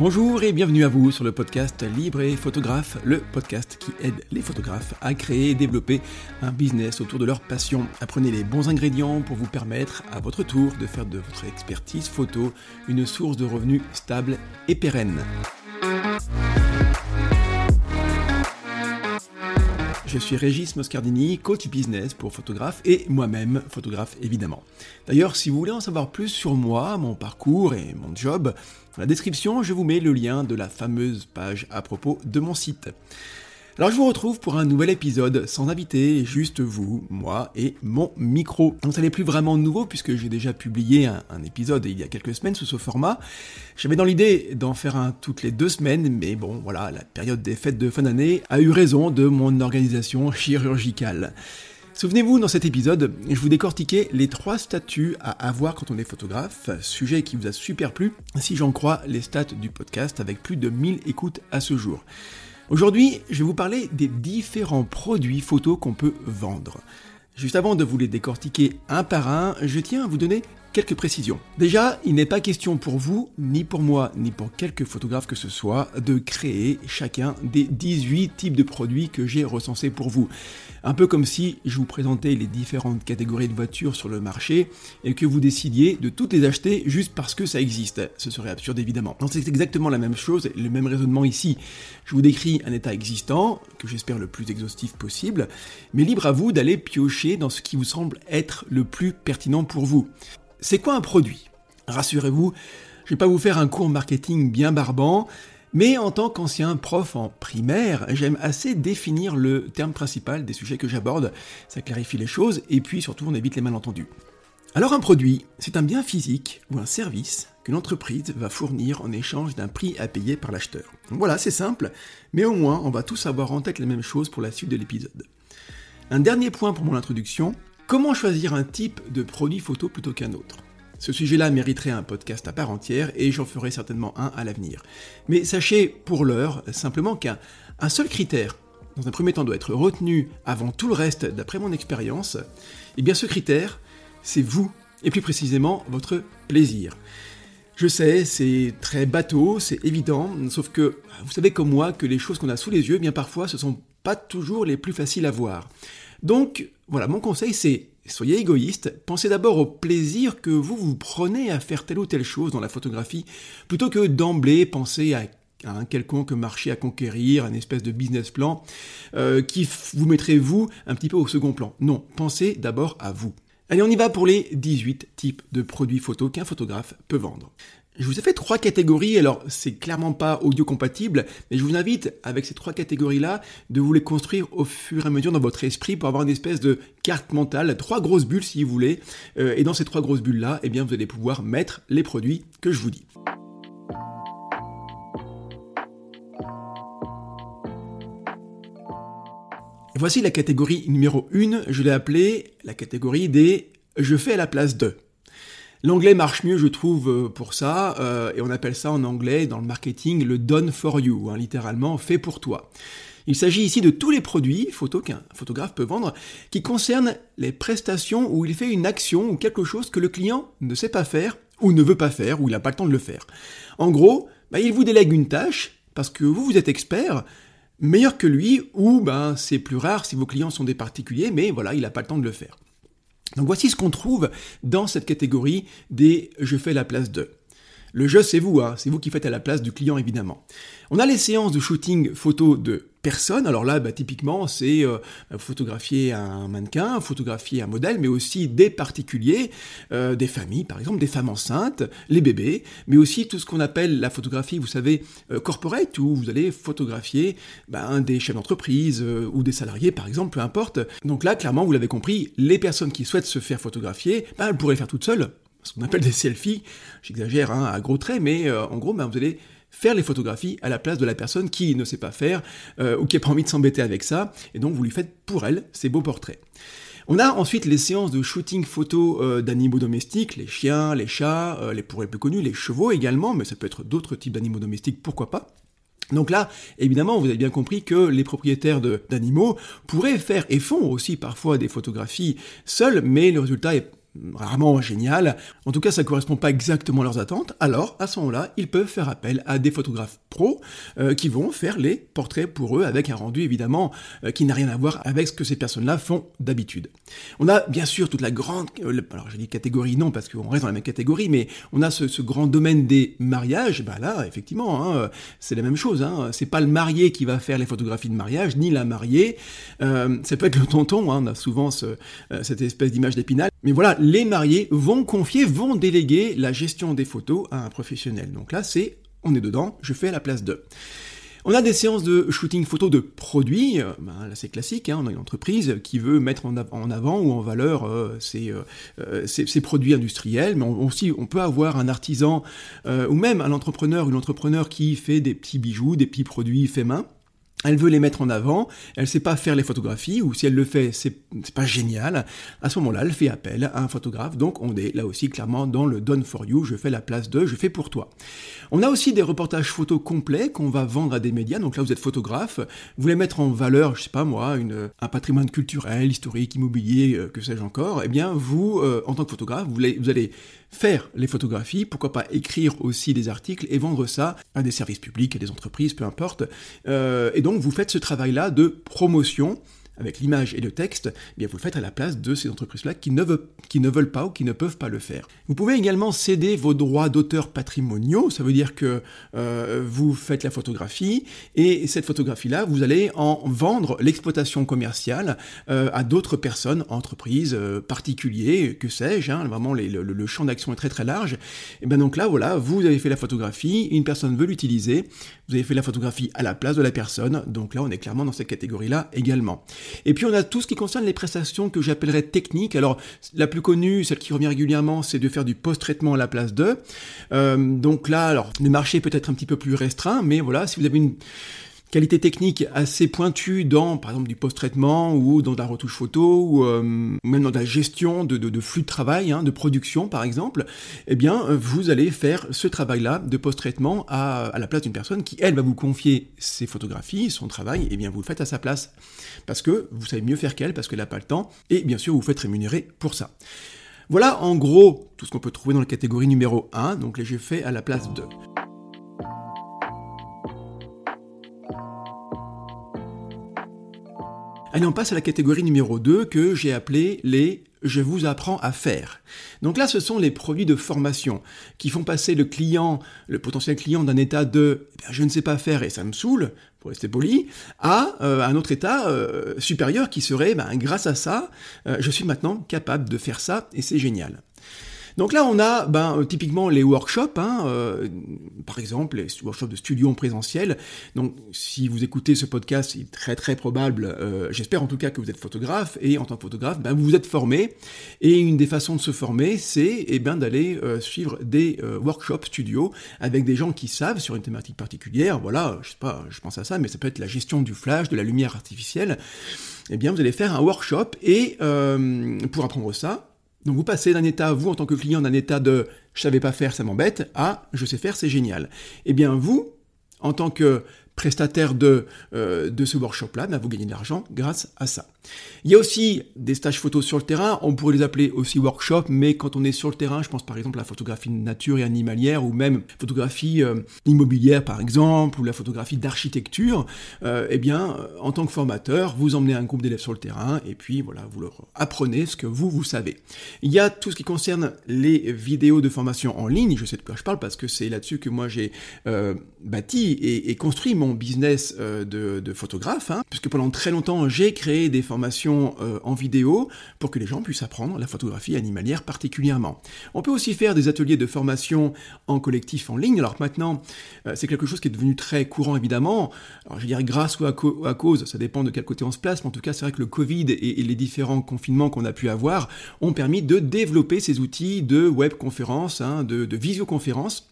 Bonjour et bienvenue à vous sur le podcast Libre et Photographe, le podcast qui aide les photographes à créer et développer un business autour de leur passion. Apprenez les bons ingrédients pour vous permettre à votre tour de faire de votre expertise photo une source de revenus stable et pérenne. Je suis Régis Moscardini, coach business pour photographe et moi-même photographe évidemment. D'ailleurs, si vous voulez en savoir plus sur moi, mon parcours et mon job, dans la description, je vous mets le lien de la fameuse page à propos de mon site. Alors je vous retrouve pour un nouvel épisode sans invité, juste vous, moi et mon micro. Donc ça n'est plus vraiment nouveau puisque j'ai déjà publié un, épisode il y a quelques semaines sous ce format. J'avais dans l'idée d'en faire un toutes les deux semaines, mais bon voilà, la période des fêtes de fin d'année a eu raison de mon organisation chirurgicale. Souvenez-vous, dans cet épisode, je vous décortiquais les trois statuts à avoir quand on est photographe, sujet qui vous a super plu, si j'en crois les stats du podcast avec plus de 1000 écoutes à ce jour. Aujourd'hui, je vais vous parler des différents produits photos qu'on peut vendre. Juste avant de vous les décortiquer un par un, je tiens à vous donner quelques précisions. Déjà, il n'est pas question pour vous, ni pour moi, ni pour quelques photographes que ce soit, de créer chacun des 18 types de produits que j'ai recensés pour vous. Un peu comme si je vous présentais les différentes catégories de voitures sur le marché et que vous décidiez de toutes les acheter juste parce que ça existe. Ce serait absurde évidemment. Donc c'est exactement la même chose, le même raisonnement ici. Je vous décris un état existant, que j'espère le plus exhaustif possible, mais libre à vous d'aller piocher dans ce qui vous semble être le plus pertinent pour vous. C'est quoi un produit? Rassurez-vous, je vais pas vous faire un cours marketing bien barbant, mais en tant qu'ancien prof en primaire, j'aime assez définir le terme principal des sujets que j'aborde, ça clarifie les choses et puis surtout on évite les malentendus. Alors un produit, c'est un bien physique ou un service qu'une entreprise va fournir en échange d'un prix à payer par l'acheteur. Voilà, c'est simple, mais au moins on va tous avoir en tête les mêmes choses pour la suite de l'épisode. Un dernier point pour mon introduction, comment choisir un type de produit photo plutôt qu'un autre? Ce sujet-là mériterait un podcast à part entière et j'en ferai certainement un à l'avenir. Mais sachez pour l'heure simplement qu'un seul critère, dans un premier temps, doit être retenu avant tout le reste d'après mon expérience. Et eh bien ce critère, c'est vous, et plus précisément votre plaisir. Je sais, c'est très bateau, c'est évident, sauf que vous savez comme moi que les choses qu'on a sous les yeux, bien parfois, ce sont pas toujours les plus faciles à voir. Donc, voilà, mon conseil c'est soyez égoïste, pensez d'abord au plaisir que vous vous prenez à faire telle ou telle chose dans la photographie, plutôt que d'emblée penser à un quelconque marché à conquérir, un espèce de business plan euh, qui vous mettrait vous un petit peu au second plan. Non, pensez d'abord à vous. Allez, on y va pour les 18 types de produits photo qu'un photographe peut vendre. Je vous ai fait trois catégories, alors c'est clairement pas audio compatible, mais je vous invite avec ces trois catégories-là de vous les construire au fur et à mesure dans votre esprit pour avoir une espèce de carte mentale, trois grosses bulles si vous voulez, euh, et dans ces trois grosses bulles-là, eh bien vous allez pouvoir mettre les produits que je vous dis. voici la catégorie numéro 1, je l'ai appelée la catégorie des je fais à la place de. L'anglais marche mieux, je trouve, euh, pour ça, euh, et on appelle ça en anglais, dans le marketing, le done for you, hein, littéralement fait pour toi. Il s'agit ici de tous les produits photo qu'un photographe peut vendre qui concernent les prestations où il fait une action ou quelque chose que le client ne sait pas faire ou ne veut pas faire ou il n'a pas le temps de le faire. En gros, bah, il vous délègue une tâche parce que vous, vous êtes expert, meilleur que lui, ou ben, c'est plus rare si vos clients sont des particuliers, mais voilà, il n'a pas le temps de le faire. Donc voici ce qu'on trouve dans cette catégorie des je fais la place de. Le jeu, c'est vous, hein, c'est vous qui faites à la place du client, évidemment. On a les séances de shooting photo de personnes. Alors là, bah, typiquement, c'est euh, photographier un mannequin, photographier un modèle, mais aussi des particuliers, euh, des familles, par exemple, des femmes enceintes, les bébés, mais aussi tout ce qu'on appelle la photographie, vous savez, euh, corporate, où vous allez photographier ben, des chefs d'entreprise ou des salariés, par exemple, peu importe. Donc là, clairement, vous l'avez compris, les personnes qui souhaitent se faire photographier, ben, elles pourraient le faire toutes seules ce qu'on appelle des selfies, j'exagère hein, à gros traits, mais en gros, vous allez faire les photographies à la place de la personne qui ne sait pas faire euh, ou qui n'a pas envie de s'embêter avec ça, et donc vous lui faites pour elle ces beaux portraits. On a ensuite les séances de shooting photo euh, d'animaux domestiques, les chiens, les chats, les pour les plus connus, les chevaux également, mais ça peut être d'autres types d'animaux domestiques, pourquoi pas. Donc là, évidemment, vous avez bien compris que les propriétaires d'animaux pourraient faire et font aussi parfois des photographies seuls, mais le résultat est rarement génial. En tout cas, ça correspond pas exactement à leurs attentes. Alors, à ce moment-là, ils peuvent faire appel à des photographes pros euh, qui vont faire les portraits pour eux avec un rendu évidemment euh, qui n'a rien à voir avec ce que ces personnes-là font d'habitude. On a bien sûr toute la grande, euh, alors je dis catégorie non parce qu'on reste dans la même catégorie, mais on a ce, grand domaine des mariages. Bah là, effectivement, hein, c'est la même chose. Hein. C'est pas le marié qui va faire les photographies de mariage, ni la mariée. ça peut être le tonton. Hein. On a souvent cette espèce d'image d'épinal. Mais voilà, les mariés vont confier, vont déléguer la gestion des photos à un professionnel. Donc là, c'est on est dedans, je fais à la place de. On a des séances de shooting photo de produits, euh, ben là c'est classique, hein, on a une entreprise qui veut mettre en, avant ou en valeur euh, euh, ses, produits industriels, mais aussi on peut avoir un artisan ou même un entrepreneur, une entrepreneur qui fait des petits bijoux, des petits produits faits main, elle veut les mettre en avant, elle sait pas faire les photographies, ou si elle le fait, c'est pas génial. À ce moment-là, elle fait appel à un photographe, donc on est là aussi clairement dans le done for you, je fais la place de, je fais pour toi. On a aussi des reportages photos complets qu'on va vendre à des médias, donc là vous êtes photographe, vous voulez mettre en valeur, je sais pas moi, un patrimoine culturel, historique, immobilier, euh, que sais-je encore, eh bien vous, euh, en tant que photographe, vous allez faire les photographies, pourquoi pas écrire aussi des articles et vendre ça à des services publics, à des entreprises, peu importe. Euh, et donc vous faites ce travail-là de promotion avec l'image et le texte, eh bien vous le faites à la place de ces entreprises-là qui, ne veulent, qui ne veulent pas ou qui ne peuvent pas le faire. Vous pouvez également céder vos droits d'auteur patrimoniaux, ça veut dire que euh, vous faites la photographie et cette photographie-là, vous allez en vendre l'exploitation commerciale euh, à d'autres personnes, entreprises, euh, particuliers, que sais-je, hein, vraiment le, champ d'action est très très large. Et bien donc là, voilà, vous avez fait la photographie, une personne veut l'utiliser, vous avez fait la photographie à la place de la personne, donc là on est clairement dans cette catégorie-là également. Et puis on a tout ce qui concerne les prestations que j'appellerais techniques. Alors la plus connue, celle qui revient régulièrement, c'est de faire du post-traitement à la place de. Euh, donc là, alors le marché peut être un petit peu plus restreint, mais voilà, si vous avez une qualité technique assez pointue dans, par exemple, du post-traitement ou dans la retouche photo ou euh, même dans la gestion de, flux de travail, hein, de production, par exemple, eh bien, vous allez faire ce travail-là de post-traitement à, la place d'une personne qui, elle, va vous confier ses photographies, son travail, et eh bien, vous le faites à sa place. Parce que vous savez mieux faire qu'elle, parce qu'elle n'a pas le temps, et bien sûr, vous, vous faites rémunérer pour ça. Voilà en gros tout ce qu'on peut trouver dans la catégorie numéro 1, donc les j'ai fait à la place 2. Allez, on passe à la catégorie numéro 2 que j'ai appelée les je vous apprends à faire. Donc là, ce sont les produits de formation qui font passer le client, le potentiel client d'un état de eh je ne sais pas faire et ça me saoule, pour rester poli, à euh, un autre état euh, supérieur qui serait ben, grâce à ça, euh, je suis maintenant capable de faire ça et c'est génial. Donc là, on a ben, euh, typiquement les workshops, hein, euh, par exemple, les workshops de studio en présentiel. Donc si vous écoutez ce podcast, il est très très probable, euh, j'espère en tout cas que vous êtes photographe, et en tant que photographe, ben, vous vous êtes formé, et une des façons de se former, c'est eh ben, d'aller suivre des workshops studio avec des gens qui savent sur une thématique particulière, voilà, je sais pas, je pense à ça, mais ça peut être la gestion du flash, de la lumière artificielle, eh bien vous allez faire un workshop, et pour apprendre ça, donc vous passez d'un état, vous en tant que client, d'un état de je savais pas faire, ça m'embête, à je sais faire, c'est génial. Eh bien vous, en tant que prestataire de, euh, de ce workshop-là, ben, vous gagnez de l'argent grâce à ça. Il y a aussi des stages photos sur le terrain, on pourrait les appeler aussi workshop, mais quand on est sur le terrain, je pense par exemple à la photographie nature et animalière, ou même photographie euh, immobilière par exemple, ou la photographie d'architecture, euh, eh bien, en tant que formateur, vous emmenez un groupe d'élèves sur le terrain, et puis voilà, vous leur apprenez ce que vous, vous savez. Il y a tout ce qui concerne les vidéos de formation en ligne, je sais de quoi je parle, parce que c'est là-dessus que moi j'ai bâti et construit mon business euh, de, photographe, hein, puisque pendant très longtemps j'ai créé des formations euh, en vidéo pour que les gens puissent apprendre la photographie animalière particulièrement. On peut aussi faire des ateliers de formation en collectif en ligne. Alors maintenant, euh, c'est quelque chose qui est devenu très courant évidemment. Alors je dire grâce ou à, cause, ça dépend de quel côté on se place, mais en tout cas c'est vrai que le Covid et, les différents confinements qu'on a pu avoir ont permis de développer ces outils de webconférence, hein, de, de visioconférence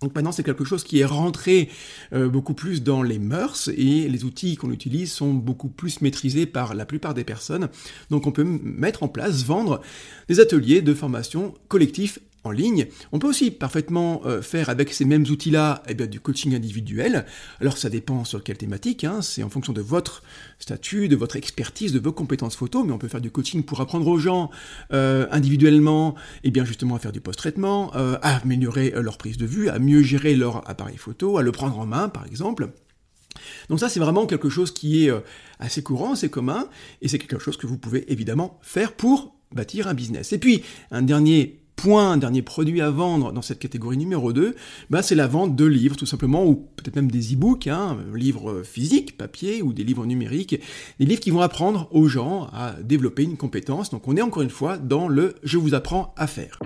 donc maintenant, c'est quelque chose qui est rentré euh, beaucoup plus dans les mœurs et les outils qu'on utilise sont beaucoup plus maîtrisés par la plupart des personnes. Donc on peut mettre en place, vendre des ateliers de formation collectifs en ligne. On peut aussi parfaitement euh, faire avec ces mêmes outils-là eh du coaching individuel. Alors ça dépend sur quelle thématique, hein. c'est en fonction de votre statut, de votre expertise, de vos compétences photo, mais on peut faire du coaching pour apprendre aux gens euh, individuellement, eh bien justement à faire du post-traitement, euh, à améliorer leur prise de vue, à mieux gérer leur appareil photo, à le prendre en main par exemple. Donc ça, c'est vraiment quelque chose qui est assez courant, assez commun, et c'est quelque chose que vous pouvez évidemment faire pour bâtir un business. Et puis, un dernier point, dernier produit à vendre dans cette catégorie numéro 2, bah c'est la vente de livres tout simplement, ou peut-être même des e-books, hein, livres physiques, papier, ou des livres numériques, des livres qui vont apprendre aux gens à développer une compétence. Donc on est encore une fois dans le je vous apprends à faire.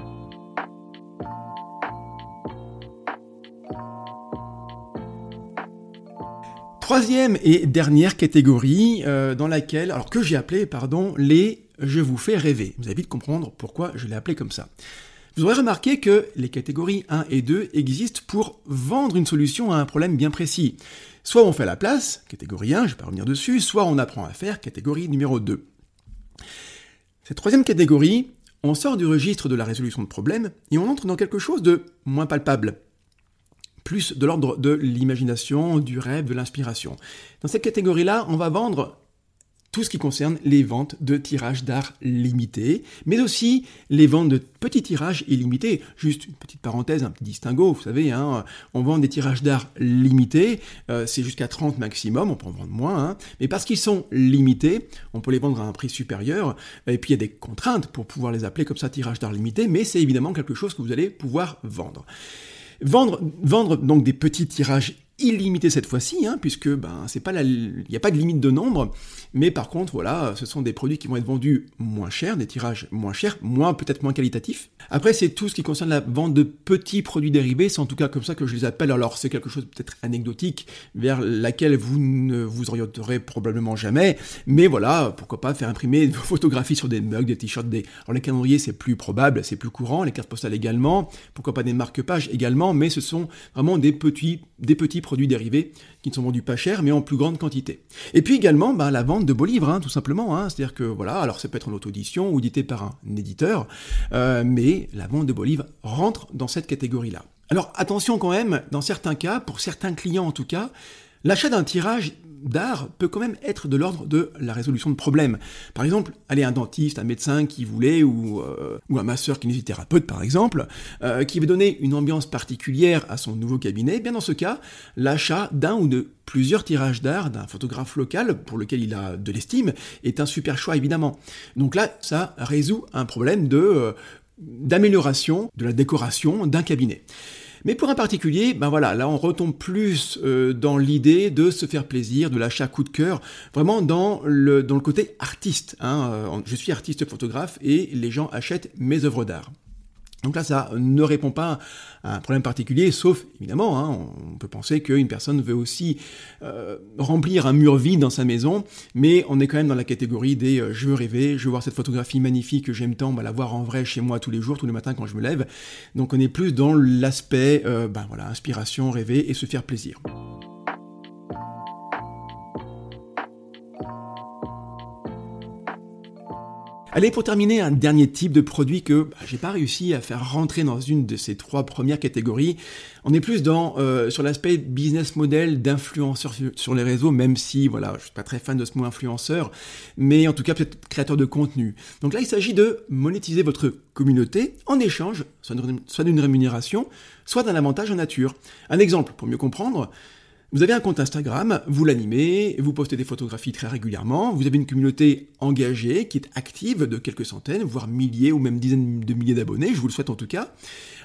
Troisième et dernière catégorie euh, dans laquelle, alors que j'ai appelé, pardon, les je vous fais rêver. Vous avez vite comprendre pourquoi je l'ai appelé comme ça. Vous aurez remarqué que les catégories 1 et 2 existent pour vendre une solution à un problème bien précis. Soit on fait la place, catégorie 1, je ne vais pas revenir dessus, soit on apprend à faire, catégorie numéro 2. Cette troisième catégorie, on sort du registre de la résolution de problèmes et on entre dans quelque chose de moins palpable, plus de l'ordre de l'imagination, du rêve, de l'inspiration. Dans cette catégorie-là, on va vendre tout ce qui concerne les ventes de tirages d'art limités, mais aussi les ventes de petits tirages illimités. Juste une petite parenthèse, un petit distinguo, vous savez, hein, on vend des tirages d'art limités, euh, c'est jusqu'à 30 maximum, on peut en vendre moins, hein, mais parce qu'ils sont limités, on peut les vendre à un prix supérieur, et puis il y a des contraintes pour pouvoir les appeler comme ça tirages d'art limités, mais c'est évidemment quelque chose que vous allez pouvoir vendre. Vendre, vendre donc des petits tirages illimité cette fois-ci, hein, puisque ben c'est pas il n'y a pas de limite de nombre, mais par contre voilà, ce sont des produits qui vont être vendus moins cher, des tirages moins chers, moins peut-être moins qualitatifs. Après c'est tout ce qui concerne la vente de petits produits dérivés, c'est en tout cas comme ça que je les appelle. Alors c'est quelque chose peut-être anecdotique vers laquelle vous ne vous orienterez probablement jamais, mais voilà, pourquoi pas faire imprimer vos photographies sur des mugs, des t-shirts, des. Alors les calendriers c'est plus probable, c'est plus courant, les cartes postales également, pourquoi pas des marque-pages également, mais ce sont vraiment des petits des petits produits dérivés qui ne sont vendus pas cher, mais en plus grande quantité. Et puis également, bah, la vente de beaux livres, hein, tout simplement. Hein. C'est-à-dire que, voilà, alors ça peut être en auto-édition ou par un éditeur, euh, mais la vente de beaux livres rentre dans cette catégorie-là. Alors attention quand même, dans certains cas, pour certains clients en tout cas, l'achat d'un tirage d'art peut quand même être de l'ordre de la résolution de problèmes. Par exemple, aller un dentiste, un médecin qui voulait, ou, euh, ou un masseur kinésithérapeute par exemple, euh, qui veut donner une ambiance particulière à son nouveau cabinet, eh bien dans ce cas, l'achat d'un ou de plusieurs tirages d'art d'un photographe local pour lequel il a de l'estime est un super choix évidemment. Donc là, ça résout un problème euh, d'amélioration de la décoration d'un cabinet. Mais pour un particulier, ben voilà, là on retombe plus euh, dans l'idée de se faire plaisir, de l'achat coup de cœur, vraiment dans le, dans le côté artiste. Hein. Euh, je suis artiste photographe et les gens achètent mes œuvres d'art. Donc là, ça ne répond pas à un problème particulier, sauf évidemment, hein, on peut penser qu'une personne veut aussi euh, remplir un mur vide dans sa maison, mais on est quand même dans la catégorie des euh, je veux rêver, je veux voir cette photographie magnifique que j'aime tant, bah, la voir en vrai chez moi tous les jours, tous les matins quand je me lève. Donc on est plus dans l'aspect, euh, ben voilà, inspiration, rêver et se faire plaisir. Allez, pour terminer, un dernier type de produit que bah, j'ai pas réussi à faire rentrer dans une de ces trois premières catégories. On est plus dans euh, sur l'aspect business model d'influenceur sur, les réseaux, même si voilà, je suis pas très fan de ce mot influenceur, mais en tout cas peut-être créateur de contenu. Donc là, il s'agit de monétiser votre communauté en échange, soit d'une rémunération, soit d'un avantage en nature. Un exemple pour mieux comprendre. Vous avez un compte Instagram, vous l'animez, vous postez des photographies très régulièrement, vous avez une communauté engagée qui est active de quelques centaines, voire milliers ou même dizaines de milliers d'abonnés, je vous le souhaite en tout cas.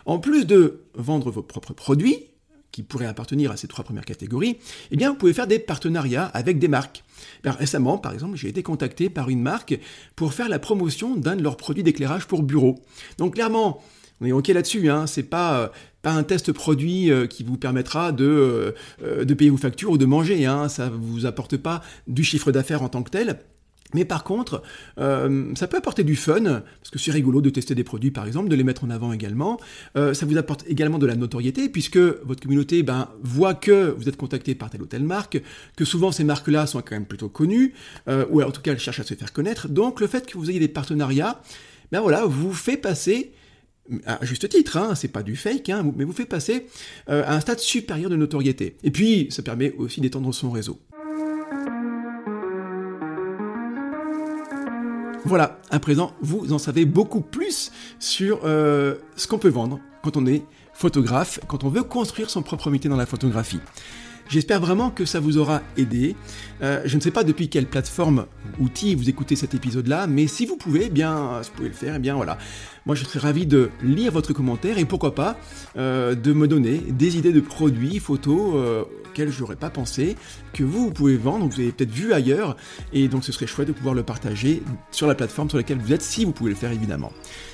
En plus de vendre vos propres produits, qui pourraient appartenir à ces trois premières catégories, eh bien vous pouvez faire des partenariats avec des marques. récemment, par exemple, j'ai été contacté par une marque pour faire la promotion d'un de leurs produits d'éclairage pour bureau. Donc clairement, on est ok là-dessus, hein, c'est pas, euh, pas un test produit euh, qui vous permettra de, euh, de payer vos factures ou de manger, hein, ça vous apporte pas du chiffre d'affaires en tant que tel. Mais par contre, ça peut apporter du fun, parce que c'est rigolo de tester des produits par exemple, de les mettre en avant également. ça vous apporte également de la notoriété, puisque votre communauté ben, voit que vous êtes contacté par telle ou telle marque, que souvent ces marques-là sont quand même plutôt connues, ou en tout cas elles cherchent à se faire connaître. Donc le fait que vous ayez des partenariats, ben voilà, vous fait passer à juste titre, hein, c'est pas du fake, hein, mais vous fait passer euh, à un stade supérieur de notoriété. Et puis, ça permet aussi d'étendre son réseau. Voilà, à présent, vous en savez beaucoup plus sur euh, ce qu'on peut vendre quand on est photographe, quand on veut construire son propre métier dans la photographie. J'espère vraiment que ça vous aura aidé. Euh, je ne sais pas depuis quelle plateforme, outil vous écoutez cet épisode-là, mais si vous pouvez, eh bien, vous pouvez le faire, eh bien voilà. Moi, je serais ravi de lire votre commentaire et pourquoi pas euh, de me donner des idées de produits, photos euh, auxquels je n'aurais pas pensé, que vous, vous pouvez vendre, vous avez peut-être vu ailleurs, et donc ce serait chouette de pouvoir le partager sur la plateforme sur laquelle vous êtes, si vous pouvez le faire évidemment.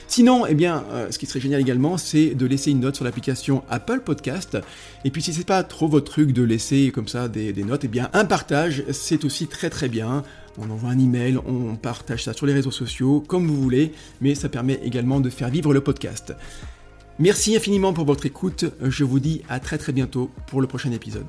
Sinon, eh bien, euh, ce qui serait génial également, c'est de laisser une note sur l'application Apple Podcast. Et puis, si c'est pas trop votre truc de laisser comme ça des, des notes, eh bien, un partage, c'est aussi très très bien. On envoie un email, on partage ça sur les réseaux sociaux, comme vous voulez, mais ça permet également de faire vivre le podcast. Merci infiniment pour votre écoute. Je vous dis à très très bientôt pour le prochain épisode.